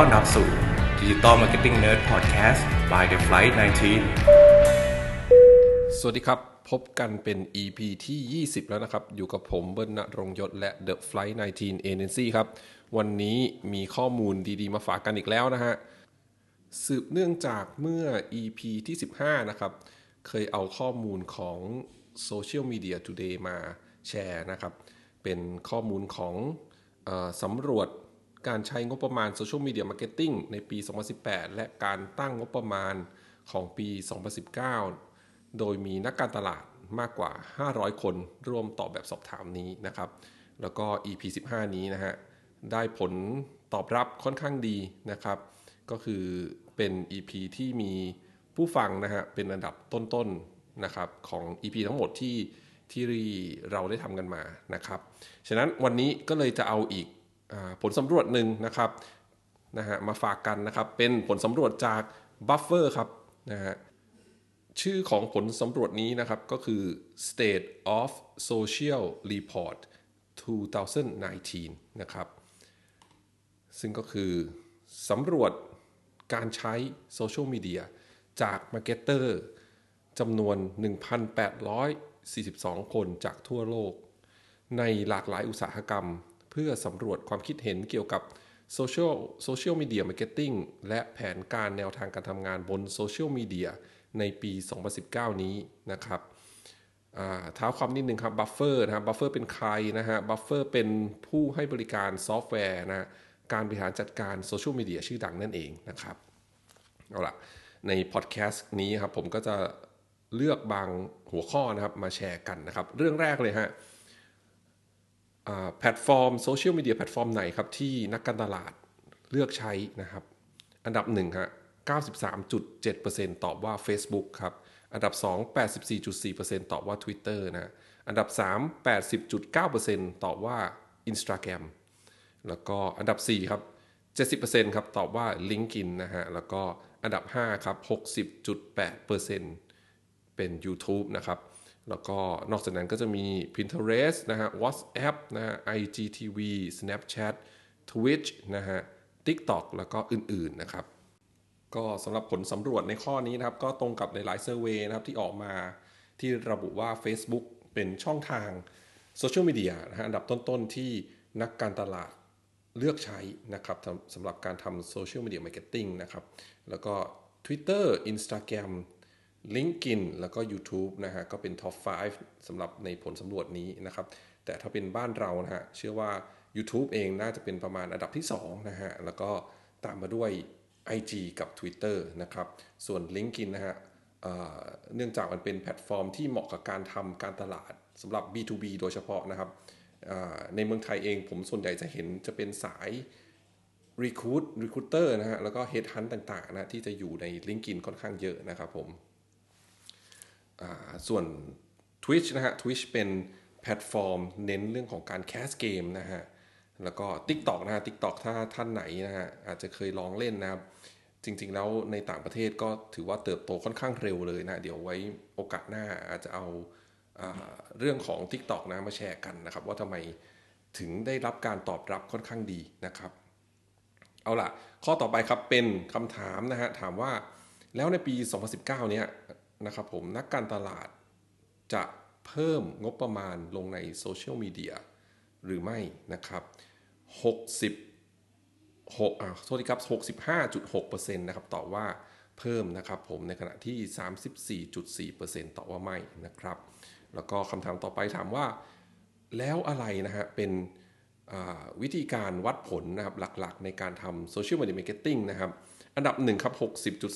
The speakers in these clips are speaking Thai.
้อนรับสู่ Digital Marketing Nerd Podcast by The Flight 19 สวัสดีครับ พบกันเป็น EP ที่ 20 แล้วนะครับ อยู่กับผมเบิ้ลณรงยศและ The Flight 19 Agency ครับ วันนี้มีข้อมูลดีๆ มาฝากกันอีกแล้วนะฮะ สืบเนื่องจากเมื่อ EP ที่ 15 นะครับ เคยเอาข้อมูลของ Social Media Today มาแชร์นะครับ เป็นข้อมูลของอสำรวจ การใช้งบประมาณ Social Media Marketing ในปี 2018 และการตั้งงบประมาณของปี 2019 โดยมีนักการตลาดมากกว่า 500 คนร่วมตอบแบบสอบถามนี้นะครับ แล้วก็ EP 15 นี้นะฮะ ได้ผลตอบรับค่อนข้างดีนะครับ ก็คือเป็น EP ที่มีผู้ฟังนะฮะ เป็นอันดับต้นๆนะครับของ EP ทั้งหมดที่ที่เราได้ทำกันมานะครับ ฉะนั้นวันนี้ก็เลยจะเอาอีก ผลสำรวจหนึ่งนะครับนะฮะมาฝากกันนะครับ เป็นผลสำรวจจาก Buffer ครับนะฮะชื่อของผลสำรวจนี้นะครับก็คือ State of Social Report 2019 นะครับ ซึ่งก็คือสำรวจการใช้โซเชียลมีเดียจาก marketer จำนวน 1,842 คนจากทั่วโลก ในหลากหลายอุตสาหกรรม เพื่อสำรวจความคิดเห็นเกี่ยวกับโซเชียล social media marketing และแผนการแนวทางการทำงานบนโซเชียลมีเดียในปี 2019 นี้นะครับเท้าความนิดหนึ่งครับ Buffer นะครับ Buffer เป็นใครนะฮะ Buffer เป็นผู้ให้บริการซอฟต์แวร์นะการบริหารจัดการโซเชียลมีเดียชื่อดังนั่นเองนะครับเอาละในพอดแคสต์นี้ครับผมก็จะเลือกบางหัวข้อนะครับมาแชร์กันนะครับ เรื่องแรกเลยฮะ แพลตฟอร์มโซเชียลมีเดียแพลตฟอร์มไหนครับ ที่นักการตลาดเลือกใช้นะครับ อันดับ1ฮะ93.7%ตอบว่า Facebook ครับ อันดับ 2 84.4%ตอบว่า Twitter นะ อันดับ 3 80.9%ตอบว่า Instagram แล้วก็อันดับ 4 ครับ 70%ครับ ตอบว่า LinkedIn นะฮะ แล้วก็อันดับ 5 ครับ 60.8%เป็น YouTube นะครับ แล้วก็นอกจากนั้นก็จะมี Pinterest นะฮะ WhatsApp นะฮะ IGTV Snapchat Twitch นะฮะ TikTok แล้วก็อื่นๆนะครับ ก็สำหรับผลสำรวจในข้อนี้นะครับ ก็ตรงกับหลายๆเซอร์เวยนะครับที่ออกมาที่ระบุว่า Facebook เป็นช่องทางโซเชียลมีเดียนะฮะอันดับต้นๆที่นักการตลาดเลือกใช้นะครับสำสำหรับการทำ social media marketing นะครับ แล้วก็ Twitter Instagram LinkedIn แล้วก็ YouTube นะฮะก็เป็น Top 5สำหรับในผลสำรวจนี้นะครับ แต่ถ้าเป็นบ้านเรานะฮะเชื่อว่า YouTube เองน่าจะเป็นประมาณอันดับที่2นะฮะแล้วก็ตามมาด้วย IG กับ Twitter นะครับ ส่วน LinkedIn นะฮะเเนื่องจากมันเป็นแพลตฟอร์มที่เหมาะกับการทำการตลาดสำหรับ B2B โดยเฉพาะนะครับในเมืองไทยเองผมส่วนใหญ่จะเห็นจะเป็นสาย Recruit Recruiter นะฮะแล้วก็ Headhunt ต่างๆนะที่จะอยู่ใน LinkedIn ค่อนข้างเยอะนะครับผม ส่วน Twitch นะฮะ Twitch เป็นแพลตฟอร์มเน้นเรื่องของการแคสเกมนะฮะ แล้วก็ TikTok นะฮะ TikTok ถ้าท่านไหนนะฮะ อาจจะเคยลองเล่นนะครับ จริง ๆ แล้วในต่างประเทศก็ถือว่าเติบโตค่อนข้างเร็วเลยนะ เดี๋ยวไว้โอกาสหน้าอาจจะเอาอาเรื่องของ TikTok นะมาแชร์กันนะครับ ว่าทำไมถึงได้รับการตอบรับค่อนข้างดีนะครับ เอาล่ะ ข้อต่อไปครับเป็นคำถามนะฮะ ถามว่าแล้วในปี 2019 เนี้ย นะครับผมนักการตลาดจะเพิ่มงบประมาณลงในโซเชียลมีเดียหรือไม่นะครับ60 6อ่าโทษทีครับ65.6%นะครับตอบว่าเพิ่มนะครับผมในขณะที่ 34.4%ตอบว่าไม่นะครับ แล้วก็คำถามต่อไปถามว่าแล้วอะไรนะฮะเป็นวิธีการวัดผลนะครับหลักๆ ในการทำ social media marketing นะครับ อันดับ 1 ครับ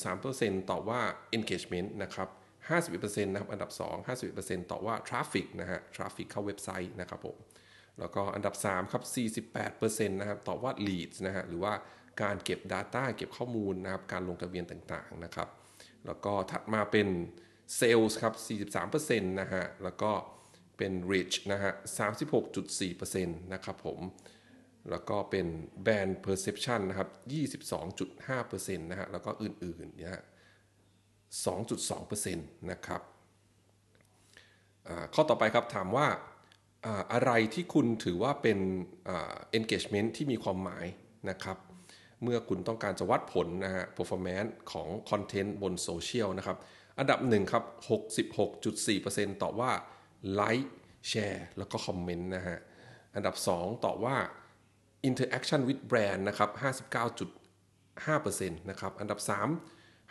60.3%ตอบว่า engagement นะครับ 51%นะครับ อันดับ 2 51%ตอบว่า traffic นะฮะ traffic เข้าเว็บไซต์นะครับผม แล้วก็อันดับ 3 ครับ 48%นะครับ ตอบว่า leads นะฮะ หรือว่าการเก็บ Data เก็บข้อมูลนะครับ การลงทะเบียนต่างๆนะครับ แล้วก็ถัดมาเป็น sales ครับ 43%นะฮะ แล้วก็เป็น reach นะฮะ 36.4%นะครับผม แล้วก็เป็น brand perception นะครับ 22.5%นะฮะ แล้วก็อื่นๆเนี่ยฮะ2.2%นะครับ ข้อต่อไปครับถามว่าอะไรที่คุณถือว่าเป็น engagement ที่มีความหมายนะครับ เมื่อคุณต้องการจะวัดผลนะฮะ performance ของคอนเทนต์บนโซเชียลนะครับ อันดับหนึ่งครับ 66.4%ตอบว่า like share แล้วก็คอมเมนต์นะฮะ อันดับ 2ตอบว่า interaction with brand นะครับ 59.5%นะครับ อันดับ 3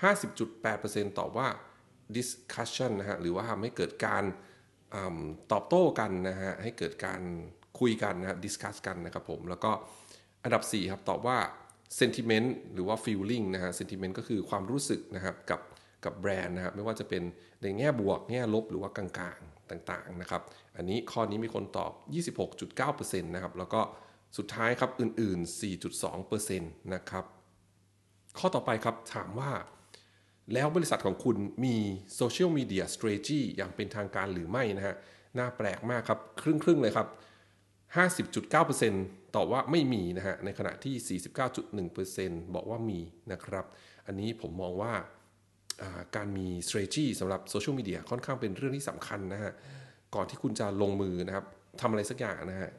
50.8%ตอบว่า discussion นะฮะ หรือว่าทำให้เกิดการอตอบโต้กันนะฮะ ให้เกิดการคุยกันนะ discuss กันนะครับผม แล้วก็อันดับ 4 ครับ ตอบว่า sentiment หรือว่า feeling นะฮะ sentiment ก็คือความรู้สึกนะครับกับกับแบรนด์นะครับไม่ว่าจะเป็นในแง่บวกแง่ลบหรือว่ากลางๆต่างๆนะครับ อันนี้ข้อนี้มีคนตอบ 26.9%นะครับ แล้วก็ สุดท้ายครับอื่น ๆ 4.2%นะครับข้อต่อไปครับถามว่า แล้วบริษัทของคุณมีโซเชียลมีเดียสเตรจีอย่างเป็นทางการหรือไม่นะฮะน่าแปลกมากครับ ครึ่งครึ่งเลยครับ 50.9%ตอบว่าไม่มีนะฮะในขณะที่ 49.1%บอกว่ามีนะครับ อันนี้ผมมองว่าการมี strategy สำหรับโซเชียลมีเดียค่อนข้างเป็นเรื่องที่สำคัญนะฮะ ก่อนที่คุณจะลงมือนะครับทำอะไรสักอย่างนะฮะ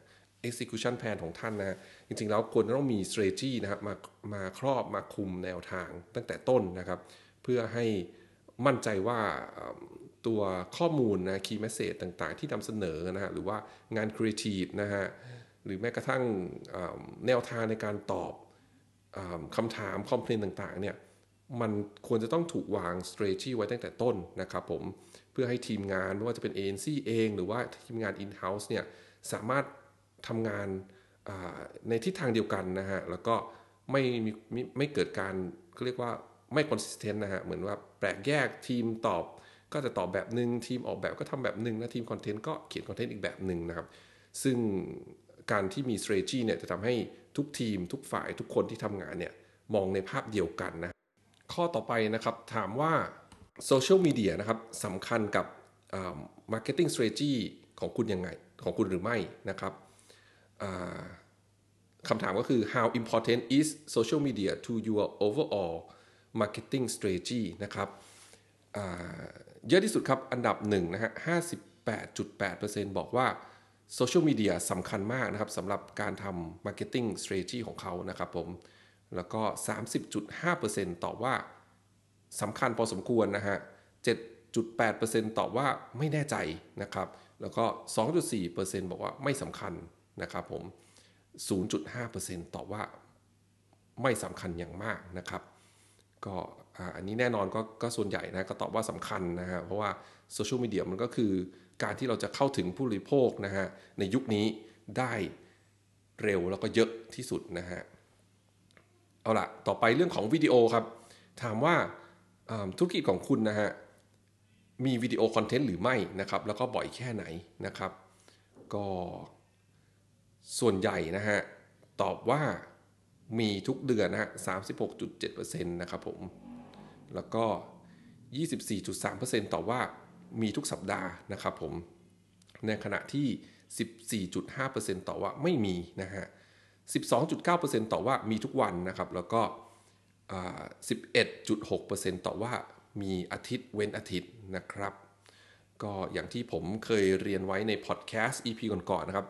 execution plan ของท่านนะจริงๆ แล้วควรจะต้องมี strategy นะครับมามาครอบมาคุมแนวทางตั้งแต่ต้นนะครับ เพื่อให้มั่นใจว่าตัวข้อมูลนะ key message ต่างๆ ที่นำเสนอนะฮะหรือว่างาน creative นะฮะหรือแม้กระทั่งแนวทางในการตอบคำถามคอมเพลนต่างๆ เนี่ยมันควรจะต้องถูกวาง strategy ไว้ตั้งแต่ต้นนะครับผมเพื่อให้ทีมงานไม่ว่าจะเป็น ANC เอง หรือว่าทีมงาน in-house เนี่ยสามารถ ทำงานในทิศทางเดียวกันนะฮะแล้วก็ไม่ไม่ไม่เกิดการเขาเรียกว่าไม่ consistent นะฮะเหมือนว่าแปลกแยกทีมตอบ ก็จะตอบแบบหนึ่งทีมออกแบบก็ทำแบบหนึ่งและทีมคอนเทนต์ก็เขียนคอนเทนต์อีกแบบหนึ่งนะครับ ซึ่งการที่มี strategy เนี่ยจะทำให้ทุกทีม ทุกฝ่ายทุกคนที่ทำงานเนี่ยมองในภาพเดียวกันนะข้อต่อไปนะครับถามว่าโซเชียลมีเดียนะครับสำคัญกับ marketing strategy ของคุณยังไงของคุณหรือไม่นะครับ คำถามก็คือ how important is social media to your overall marketing strategy นะครับเยอะที่สุดครับ อันดับ1นะฮะ58.8%บอกว่าโซเชียลมีเดียสำคัญมากนะครับสำหรับการทำ marketing strategy ของเขานะครับผม แล้วก็ 30.5%ตอบว่าสำคัญพอสมควรนะฮะ 7.8%ตอบว่าไม่แน่ใจนะครับ แล้วก็ 2.4%บอกว่าไม่สำคัญ นะครับผม 0.5%ตอบว่าไม่สำคัญอย่างมากนะครับ ก็อันนี้แน่นอนก็ก็ส่วนใหญ่นะก็ตอบว่าสำคัญนะฮะเพราะว่าโซเชียลมีเดียมันก็คือการที่เราจะเข้าถึงผู้บริโภคนะฮะในยุคนี้ได้เร็วแล้วก็เยอะที่สุดนะฮะเอาละต่อไปเรื่องของวิดีโอครับ ถามว่าธุรกิจของคุณนะฮะมีวิดีโอคอนเทนต์หรือไม่นะครับ แล้วก็บ่อยแค่ไหนนะครับ ก็ ส่วนใหญ่นะฮะ ตอบว่ามีทุกเดือนนะฮะ 36.7%นะครับผม แล้วก็ 24.3%ตอบว่ามีทุกสัปดาห์นะครับผม ในขณะที่ 14.5%ตอบว่าไม่มีนะฮะ 12.9%ต่อว่ามีทุกวันนะครับ แล้วก็ 11.6%ต่อว่ามีอาทิตย์เว้นอาทิตย์นะครับ ก็อย่างที่ผมเคยเรียนไว้ในพอดแคสต์ EP ก่อนๆนะครับ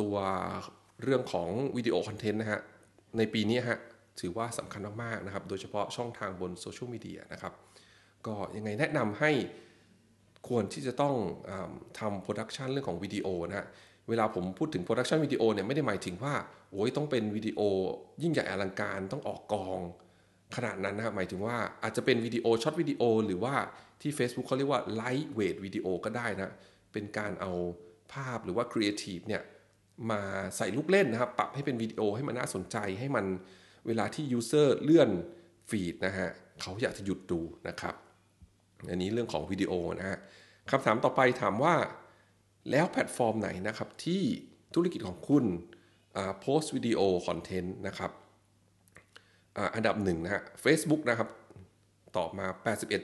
ตัวเรื่องของวิดีโอคอนเทนต์นะฮะในปีนี้ฮะถือว่าสำคัญมากๆนะครับ โดยเฉพาะช่องทางบนโซเชียลมีเดียนะครับ ก็ยังไงแนะนำให้ควรที่จะต้องอทำ production เรื่องของวิดีโอนะฮะเวลาผมพูดถึง production วิดีโอเนี่ยไม่ได้หมายถึงว่าโอ้ยต้องเป็นวิดีโอยิ่งใหญ่อลังการต้องออกกองขนาดนั้นนะครับหมายถึงว่าอาจจะเป็นวิดีโอ short video หรือว่าที่ Facebook เขาเรียกว่า lightweight video ก็ได้นะ เป็นการเอาภาพหรือว่าครีเอทีฟเนี่ย มาใส่ลูกเล่นนะครับ ปรับให้เป็นวิดีโอให้มันน่าสนใจให้มันเวลาที่ user เลื่อน feed นะฮะเขาอยากจะหยุดดูนะครับ อันนี้เรื่องของวิดีโอนะฮะคำถามต่อไปถามว่า แล้วแพลตฟอร์มไหนนะครับที่ธุรกิจของคุณโพสต์วิดีโอคอนเทนต์นะครับอันดับ1นะฮะ Facebook นะครับ ตอบมา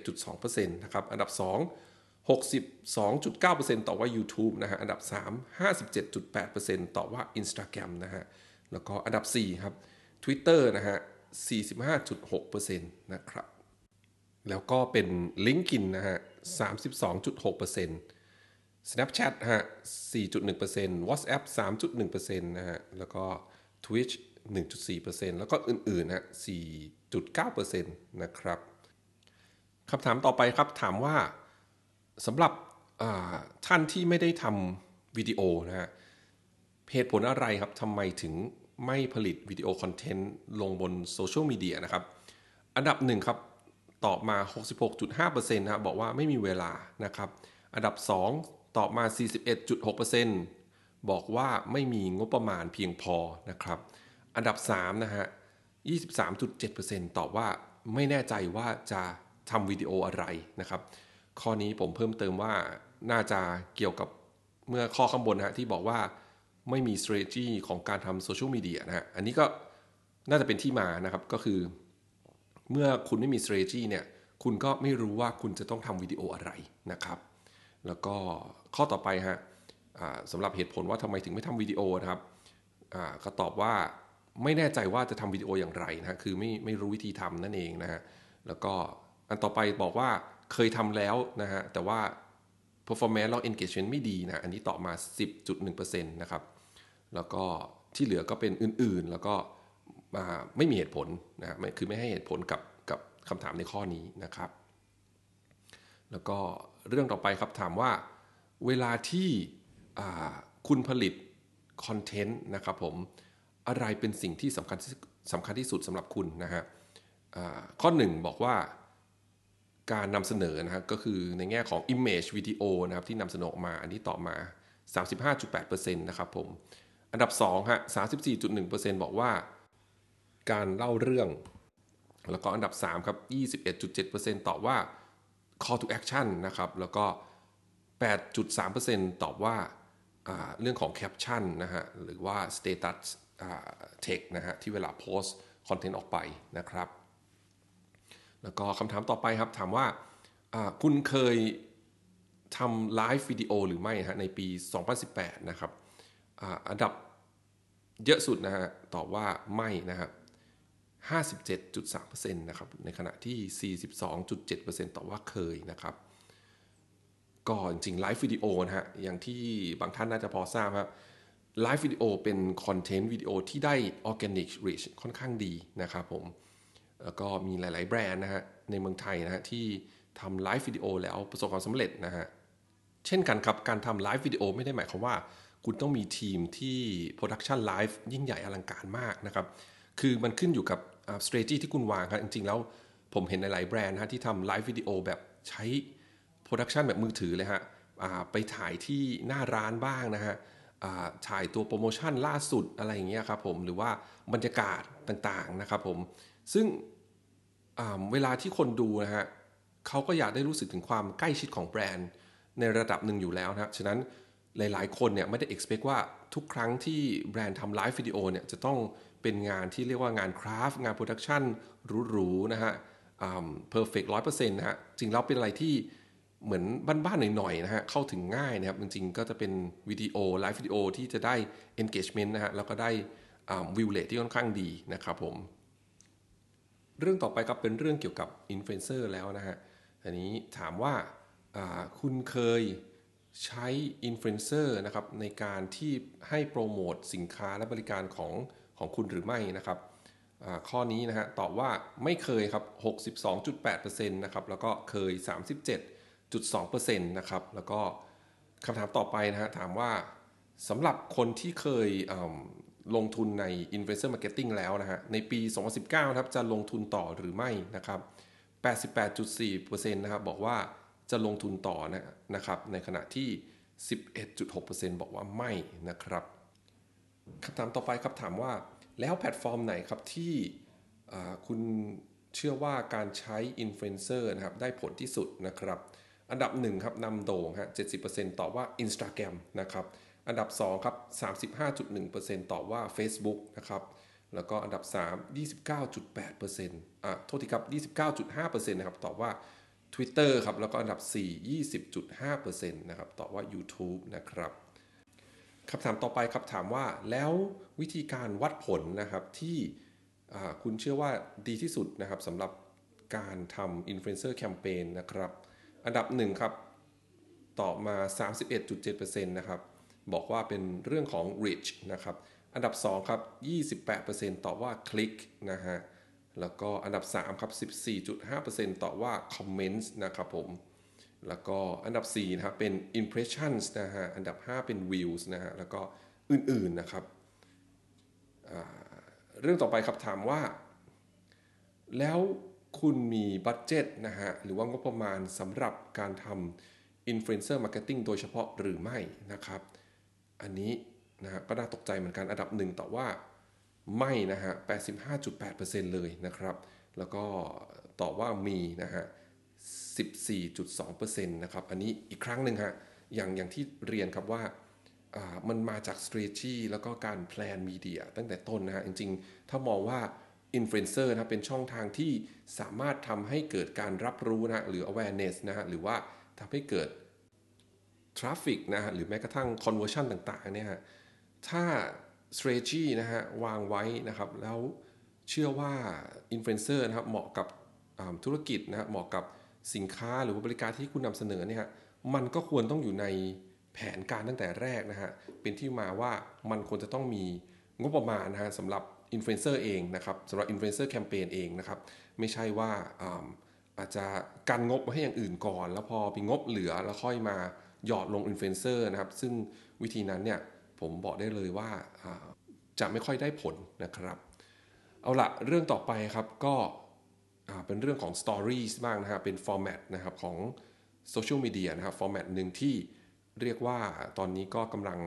81.2%นะครับ อันดับ 2 62.9%ต่อว่า YouTube นะฮะ อันดับ 3 57.8%ต่อว่า Instagram นะฮะ แล้วก็อันดับ 4 ครับ Twitter นะฮะ 45.6%นะครับ แล้วก็เป็น LinkedIn นะฮะ 32.6% Snapchat ฮะ 4.1% WhatsApp 3.1%นะฮะ แล้วก็ Twitch 1.4%แล้วก็อื่นๆฮะ4.9%นะครับคำถามต่อไปครับถามว่า สำหรับท่านที่ไม่ได้ทำวิดีโอนะฮะเหตุผลอะไรครับทำไมถึงไม่ผลิตวิดีโอคอนเทนต์ลงบนโซเชียลมีเดียนะครับ อันดับหนึ่งครับ ตอบมา 66.5%นะบบอกว่าไม่มีเวลานะครับ อันดับ 2 ตอบมา 41.6%บอกว่าไม่มีงบประมาณเพียงพอนะครับ อันดับ3นะฮะ 23.7%ตอบว่าไม่แน่ใจว่าจะทำวิดีโออะไรนะครับ ข้อนี้ผมเพิ่มเติมว่าน่าจะเกี่ยวกับเมื่อข้อข้างบนฮะที่บอกว่าไม่มี strategy ของการทำโซเชียลมีเดียนะฮะอันนี้ก็น่าจะเป็นที่มานะครับก็คือ เมื่อคุณไม่มี strategy เนี่ยคุณก็ไม่รู้ว่าคุณจะต้องทำวิดีโออะไรนะครับ แล้วก็ข้อต่อไปฮะสำหรับเหตุผลว่าทำไมถึงไม่ทำวิดีโอนะครับก็ตอบว่าไม่แน่ใจว่าจะทำวิดีโออย่างไรนะคือไม่ไม่รู้วิธีทำนั่นเองนะฮะแล้วก็อันต่อไปบอกว่า เคยทำแล้วนะฮะ แต่ว่า performance แล้ว engagement ไม่ดีนะ อันนี้ตอบมา 10.1%นะครับ แล้วก็ที่เหลือก็เป็นอื่นๆ แล้วก็ไม่มีเหตุผลนะคือไม่ให้เหตุผลกับกับคำถามในข้อนี้นะครับ แล้วก็เรื่องต่อไปครับถามว่าเวลาที่คุณผลิตคอนเทนต์นะครับผมอะไรเป็นสิ่งที่สำคัญสำคัญที่สุดสำหรับคุณนะฮะข้อ 1 บอกว่า การนำเสนอนะครับก็คือในแง่ของ Image Video นะครับที่นำเสนอออกมา อันนี้ต่อมา 35.8%นะครับผม อันดับ2ฮะ34.1%บอกว่า การเล่าเรื่อง แล้วก็อันดับ3ครับ21.7%ตอบว่า call to action นะครับ แล้วก็ 8.3%ตอบว่าเรื่องของ caption นะฮะหรือว่า status text นะฮะที่เวลาโพสต์คอนเทนต์ออกไปนะครับ แล้วก็คำถามต่อไปครับ ถามว่าคุณเคยทำไลฟ์วิดีโอหรือไม่ฮะในปี 2018 นะครับอันดับเยอะสุดนะฮะตอบว่าไม่นะครับ57.3%นะครับในขณะที่ 42.7%ตอบว่าเคยนะครับก็จริงๆ live video นะฮะอย่างที่บางท่านน่าจะพอทราบครับ live video เป็นคอนเทนต์วิดีโอที่ได้ organic reach ค่อนข้างดีนะครับผม แล้วก็มีหลาย ๆ แบรนด์นะฮะในเมืองไทยนะฮะที่ทำ live video แล้วประสบความสำเร็จนะฮะเช่นกันครับ การทำ live video ไม่ได้หมายความว่า คุณต้องมีทีมที่ production live ยิ่งใหญ่อลังการมากนะครับคือมันขึ้นอยู่กับ strategy ที่คุณวางครับจริง ๆ แล้วผมเห็นหลาย ๆ แบรนด์นะที่ทำ live video แบบใช้ production แบบมือถือเลยฮะไปถ่ายที่หน้าร้านบ้างนะฮะถ่ายตัวโปรโมชั่นล่าสุดอะไรอย่างเงี้ยครับผมหรือว่าบรรยากาศต่าง ๆ นะครับผม ซึ่งเวลาที่คนดูนะฮะเขาก็อยากได้รู้สึกถึงความใกล้ชิดของแบรนด์ในระดับหนึ่งอยู่แล้วนะฉะนั้นหลายๆ คนเนี่ยไม่ได้ expect ว่าทุกครั้งที่แบรนด์ทำ live video เนี่ยจะต้องเป็นงานที่เรียกว่างาน craft งาน production หรูๆนะฮะ perfect ร้อยเปอร์เซ็นต์นะฮะจริงแล้วเป็นอะไรที่เหมือนบ้านๆหน่อยๆนะฮะเข้าถึงง่ายนะครับ จริงๆ ก็จะเป็นวิดีโอ live video ที่จะได้ engagement นะฮะแล้วก็ได้ view rate ที่ค่อนข้างดีนะครับผม เรื่องต่อไปครับเป็นเรื่องเกี่ยวกับอินฟลูเอนเซอร์แล้วนะฮะอันนี้ถามว่าคุณเคยใช้อินฟลูเอนเซอร์นะครับในการที่ให้โปรโมทสินค้าและบริการของของคุณหรือไม่นะครับข้อนี้นะฮะตอบว่าไม่เคยครับ 62.8%นะครับแล้วก็เคย 37.2%นะครับแล้วก็คำถามต่อไปนะฮะถามว่าสำหรับคนที่เคย ลงทุนใน Influencer Marketing แล้วนะฮะ ในปี 2019นะครับ จะลงทุนต่อหรือไม่นะครับ 88.4%นะครับ บอกว่าจะลงทุนต่อนะนะครับ ในขณะที่ 11.6%บอกว่าไม่นะครับคำถามต่อไปครับถามว่าแล้วแพลตฟอร์มไหนครับที่คุณเชื่อว่าการใช้อินฟลูเอนเซอร์นะครับได้ผลที่สุดนะครับ อันดับ1ครับนำโด่งฮะ 70%ตอบว่า Instagram นะครับ อันดับ 2 ครับ 35.1%ตอบว่า Facebook นะครับ แล้วก็อันดับ 3 29.8%อะโทษทีครับ 29.5%นะครับ ตอบว่า Twitter ครับ แล้วก็อันดับ 4 20.5%นะครับ ตอบว่า YouTube นะครับคำถามต่อไปครับถามว่าแล้ววิธีการวัดผลนะครับที่คุณเชื่อว่าดีที่สุดนะครับสำหรับการทำ Influencer Campaign นะครับ อันดับ 1 ครับ ตอบมา 31.7%นะครับ บอกว่าเป็นเรื่องของ reach นะครับ อันดับ 2 ครับ 28%ตอบว่าคลิกนะฮะ แล้วก็อันดับ 3 ครับ 14.5%ตอบว่า comments นะครับผม แล้วก็อันดับ 4 นะครับ เป็น impressions นะฮะ อันดับ 5 เป็น views นะฮะ แล้วก็อื่นๆนะครับ เรื่องต่อไปครับถามว่า แล้วคุณมีบัตเจ็ตนะฮะ หรือว่างบประมาณสำหรับการทำ influencer marketing โดยเฉพาะหรือไม่นะครับ อันนี้นะฮะก็น่าตกใจเหมือนกันอันดับหนึ่งต่อว่าไม่นะฮะ 85.8%เลยนะครับ แล้วก็ตอบว่ามีนะฮะ 14.2%นะครับ อันนี้อีกครั้งหนึ่งฮะ อย่างอย่างที่เรียนครับว่ามันมาจาก strategy แล้วก็การ plan media ตั้งแต่ต้นนะฮะ จริงๆ ถ้ามองว่าอินฟลูเอนเซอร์นะเป็นช่องทางที่สามารถทำให้เกิดการรับรู้นะหรือ awareness นะฮะ หรือว่าทำให้เกิด traffic นะฮะหรือแม้กระทั่ง conversion ต่างๆเนี่ยถ้า strategy นะฮะวางไว้นะครับ แล้วเชื่อว่าอินฟลูเอนเซอร์นะครับเหมาะกับธุรกิจนะฮะเหมาะกับสินค้าหรือว่าบริการที่คุณนำเสนอเนี่ยมันก็ควรต้องอยู่ในแผนการตั้งแต่แรกนะฮะเป็นที่มาว่ามันควรจะต้องมีงบประมาณนะฮะสำหรับอินฟลูเอนเซอร์เองนะครับสำหรับอินฟลูเอนเซอร์แคมเปญเองนะครับ ไม่ใช่ว่าอาจจะกันงบไว้ให้อย่างอื่นก่อน แล้วพอมีงบเหลือแล้วค่อยมา หยอดลงอินฟลูเอนเซอร์นะครับ ซึ่งวิธีนั้นเนี่ยผมบอกได้เลยว่าจะไม่ค่อยได้ผลนะครับ เอาละเรื่องต่อไปครับก็เป็นเรื่องของ Stories บ้างนะฮะเป็นฟอร์แมตนะครับของโซเชียลมีเดียนะครับฟอร์แมตหนึ่งที่เรียกว่าตอนนี้ก็กำลัง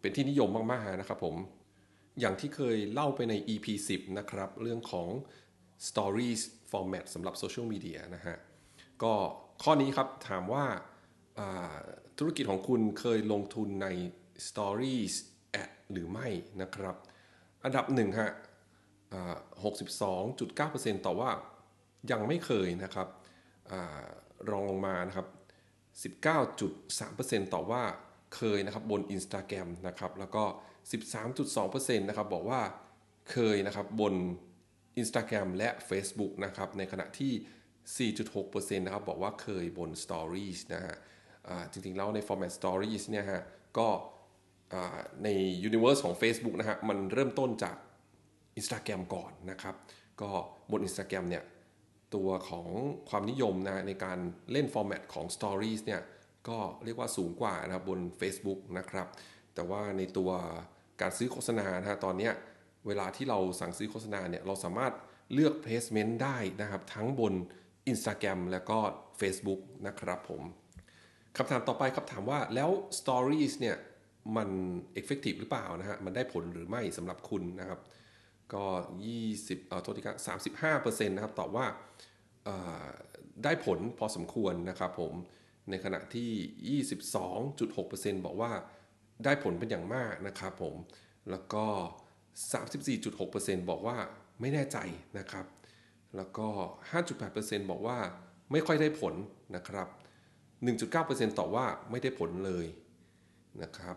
เป็นที่นิยมมากๆนะครับผม อย่างที่เคยเล่าไปใน EP 10 นะครับ เรื่องของ Stories Format สำหรับโซเชียลมีเดียนะฮะ ก็ข้อนี้ครับถามว่า ธุรกิจของคุณเคยลงทุนใน Stories Ad หรือไม่นะครับ อันดับหนึ่งฮะ62.9%ต่อว่ายังไม่เคยนะครับอรองลงมานะครับ 19.3%ต่อว่าเคยนะครับบน Instagram นะครับ แล้วก็ 13.2%นะครับบอกว่าเคยนะครับบน Instagram และ Facebook นะครับ ในขณะที่ 4.6%นะครับบอกว่าเคยบน Stories นะฮะ จริงๆแล้วใน format Stories เนี่ยฮะก็ใน universe ของ Facebook นะฮะมันเริ่มต้นจาก Instagram ก่อนนะครับ ก็บน Instagram เนี่ยตัวของความนิยมนะในการเล่นฟอร์แมตของ Stories เนี่ยก็เรียกว่าสูงกว่านะครับบน Facebook นะครับ แต่ว่าในตัวการซื้อโฆษณานะฮะตอนนี้เวลาที่เราสั่งซื้อโฆษณาเนี่ยเราสามารถเลือก placement ได้นะครับ ทั้งบน Instagram แล้วก็ Facebook นะครับผม คำถามต่อไปครับถามว่าแล้ว Stories เนี่ยมัน effective หรือเปล่านะฮะ มันได้ผลหรือไม่สำหรับคุณนะครับ ก็ 20เอ่อโทษทีครับ35%นะครับตอบว่าได้ผลพอสมควรนะครับผมในขณะที่ 22.6%บอกว่าได้ผลเป็นอย่างมากนะครับผมแล้วก็ 34.6%บอกว่าไม่แน่ใจนะครับ แล้วก็ 5.8%บอกว่าไม่ค่อยได้ผลนะครับ 1.9%ตอบว่าไม่ได้ผลเลยนะครับ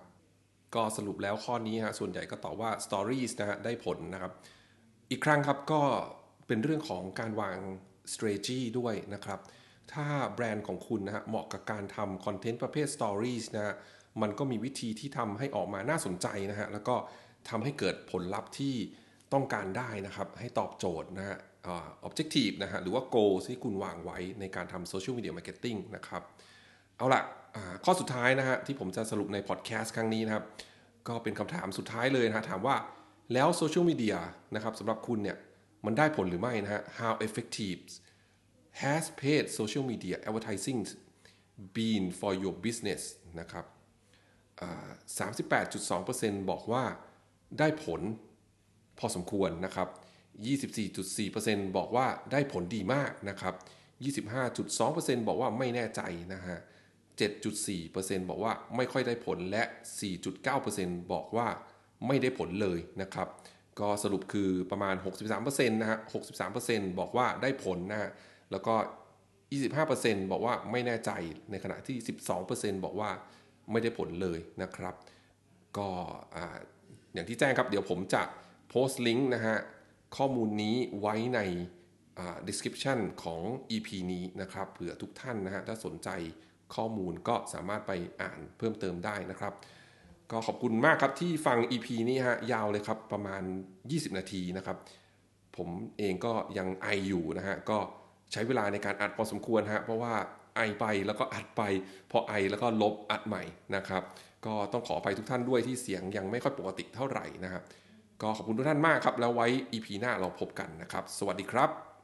ก็สรุปแล้วข้อนี้ฮะส่วนใหญ่ก็ตอบว่า Stories นะฮะได้ผลนะครับ อีกครั้งครับก็เป็นเรื่องของการวาง strategy ด้วยนะครับ ถ้าแบรนด์ของคุณนะฮะเหมาะกับการทำคอนเทนต์ประเภท Stories นะฮะมันก็มีวิธีที่ทำให้ออกมาน่าสนใจนะฮะ แล้วก็ทำให้เกิดผลลัพธ์ที่ต้องการได้นะครับ ให้ตอบโจทย์นะฮะ objective นะฮะ หรือว่า goal ที่คุณวางไว้ในการทำ social media marketing นะครับ เอาละข้อสุดท้ายนะฮะที่ผมจะสรุปในพอดแคสต์ครั้งนี้นะครับ ก็เป็นคำถามสุดท้ายเลยนะฮะถามว่าแล้วโซเชียลมีเดียนะครับสำหรับคุณเนี่ยมันได้ผลหรือไม่นะฮะ how effective has paid social media advertising been for your business นะครับ38.2%บอกว่าได้ผลพอสมควรนะครับ 24.4%บอกว่าได้ผลดีมากนะครับ 25.2%บอกว่าไม่แน่ใจนะฮะ 7.4%บอกว่าไม่ค่อยได้ผลและ 4.9%บอกว่าไม่ได้ผลเลยนะครับ ก็สรุปคือประมาณ 63%นะฮะ 63%บอกว่าได้ผลนะฮะแล้วก็ 25%บอกว่าไม่แน่ใจ ในขณะที่ 12%บอกว่าไม่ได้ผลเลยนะครับ ก็อย่างที่แจ้งครับ เดี๋ยวผมจะโพสต์ลิงก์นะฮะข้อมูลนี้ไว้ใน description ของ EP นี้นะครับ เผื่อทุกท่านนะฮะถ้าสนใจ ข้อมูลก็สามารถไปอ่านเพิ่มเติมได้นะครับ ก็ขอบคุณมากครับที่ฟัง EP นี้ฮะยาวเลยครับประมาณ 20 นาทีนะครับ ผมเองก็ยังไออยู่นะฮะก็ใช้เวลาในการอัดพอสมควรฮะเพราะว่าไอไปแล้วก็อัดไป พอไอแล้วก็ลบอัดใหม่นะครับ ก็ต้องขออภัยทุกท่านด้วยที่เสียงยังไม่ค่อยปกติเท่าไหร่นะครับก็ขอบคุณทุกท่านมากครับ แล้วไว้ EP หน้าเราพบกันนะครับ สวัสดีครับ